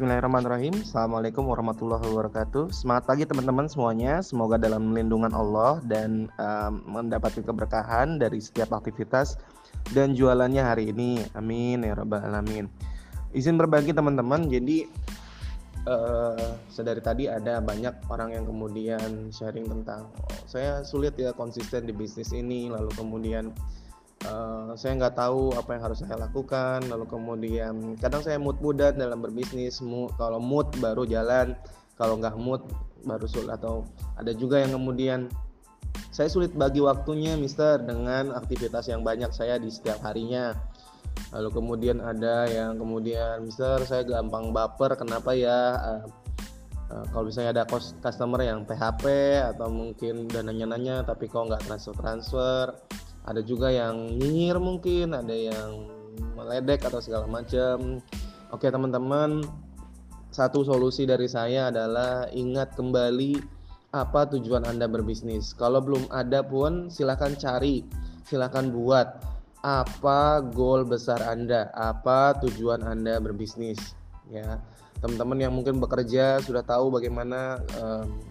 Bismillahirrahmanirrahim. Assalamualaikum warahmatullahi wabarakatuh. Semangat pagi teman-teman semuanya. Semoga dalam lindungan Allah dan um, mendapatkan keberkahan dari setiap aktivitas dan jualannya hari ini. Amin ya rabbal alamin. Izin berbagi teman-teman. Jadi uh, sedari tadi ada banyak orang yang kemudian sharing tentang oh, saya sulit ya konsisten di bisnis ini. Lalu kemudian uh, saya nggak tahu apa yang harus saya lakukan. Lalu kemudian kadang saya mood muda dalam berbisnis. Mood, kalau mood baru jalan kalau nggak mood baru sulit. Atau ada juga yang kemudian saya sulit bagi waktunya Mister dengan aktivitas yang banyak saya di setiap harinya. Lalu kemudian ada yang kemudian Mister saya gampang baper kenapa ya? Uh, kalau misalnya ada customer yang PHP atau mungkin dananya nanya tapi kok nggak transfer transfer ada juga yang nyinyir mungkin ada yang meledek atau segala macam oke teman-teman satu solusi dari saya adalah ingat kembali apa tujuan Anda berbisnis. Kalau belum ada pun silahkan cari, silahkan buat apa goal besar Anda, apa tujuan Anda berbisnis. Ya, teman-teman yang mungkin bekerja sudah tahu bagaimana um,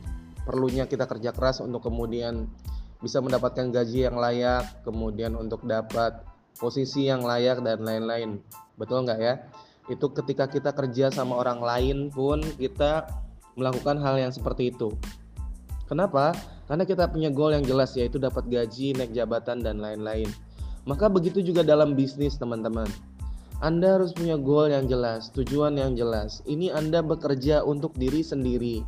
perlunya kita kerja keras untuk kemudian bisa mendapatkan gaji yang layak, kemudian untuk dapat posisi yang layak dan lain-lain. Betul nggak ya? Itu ketika kita kerja sama orang lain pun kita melakukan hal yang seperti itu. Kenapa? Karena kita punya goal yang jelas yaitu dapat gaji, naik jabatan dan lain-lain. Maka begitu juga dalam bisnis teman-teman. Anda harus punya goal yang jelas, tujuan yang jelas. Ini Anda bekerja untuk diri sendiri,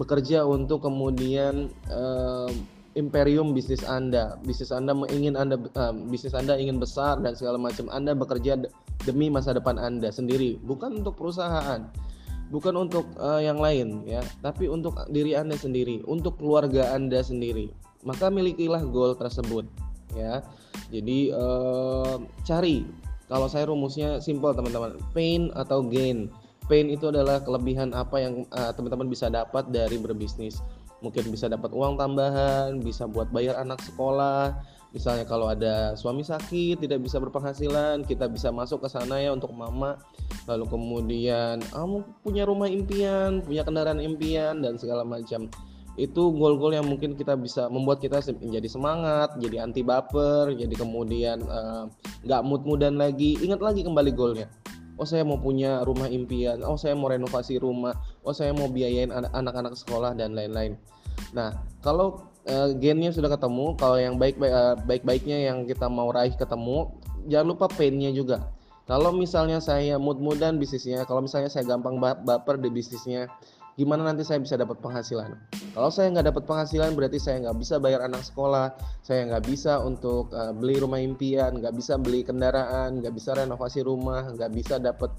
bekerja untuk kemudian eh, imperium bisnis Anda. Bisnis Anda ingin Anda uh, bisnis Anda ingin besar dan segala macam. Anda bekerja demi masa depan Anda sendiri, bukan untuk perusahaan. Bukan untuk uh, yang lain ya, tapi untuk diri Anda sendiri, untuk keluarga Anda sendiri. Maka milikilah goal tersebut ya. Jadi uh, cari kalau saya rumusnya simple teman-teman, pain atau gain. Pain itu adalah kelebihan apa yang teman-teman uh, bisa dapat dari berbisnis mungkin bisa dapat uang tambahan, bisa buat bayar anak sekolah. Misalnya kalau ada suami sakit, tidak bisa berpenghasilan, kita bisa masuk ke sana ya untuk mama. Lalu kemudian kamu punya rumah impian, punya kendaraan impian dan segala macam. Itu goal-goal yang mungkin kita bisa membuat kita menjadi semangat, jadi anti baper, jadi kemudian eh, nggak uh, mood-moodan lagi. Ingat lagi kembali goalnya oh saya mau punya rumah impian, oh saya mau renovasi rumah, oh saya mau biayain anak-anak sekolah dan lain-lain. Nah, kalau uh, gennya sudah ketemu, kalau yang baik uh, baik-baiknya yang kita mau raih ketemu, jangan lupa painnya juga. Kalau misalnya saya mood-moodan bisnisnya, kalau misalnya saya gampang baper di bisnisnya, gimana nanti saya bisa dapat penghasilan kalau saya nggak dapat penghasilan berarti saya nggak bisa bayar anak sekolah. Saya nggak bisa untuk uh, beli rumah impian nggak bisa beli kendaraan nggak bisa renovasi rumah nggak bisa dapat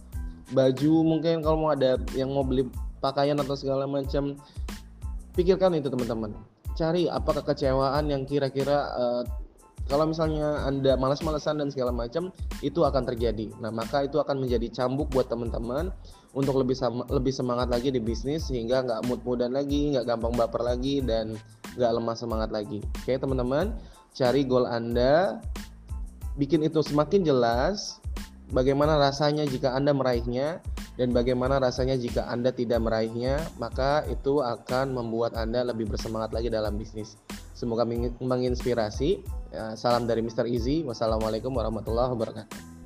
baju mungkin kalau mau ada yang mau beli pakaian atau segala macam. Pikirkan itu teman-teman. Cari apa kekecewaan yang kira-kira uh, kalau misalnya anda malas-malasan dan segala macam itu akan terjadi nah maka itu akan menjadi cambuk buat teman-teman untuk lebih sama, lebih semangat lagi di bisnis sehingga nggak mood-moodan lagi, nggak gampang baper lagi dan nggak lemah semangat lagi. Oke teman-teman, cari goal Anda, bikin itu semakin jelas. Bagaimana rasanya jika Anda meraihnya dan bagaimana rasanya jika Anda tidak meraihnya, maka itu akan membuat Anda lebih bersemangat lagi dalam bisnis. Semoga menginspirasi. Ya, salam dari Mr. Easy. Wassalamualaikum warahmatullahi wabarakatuh.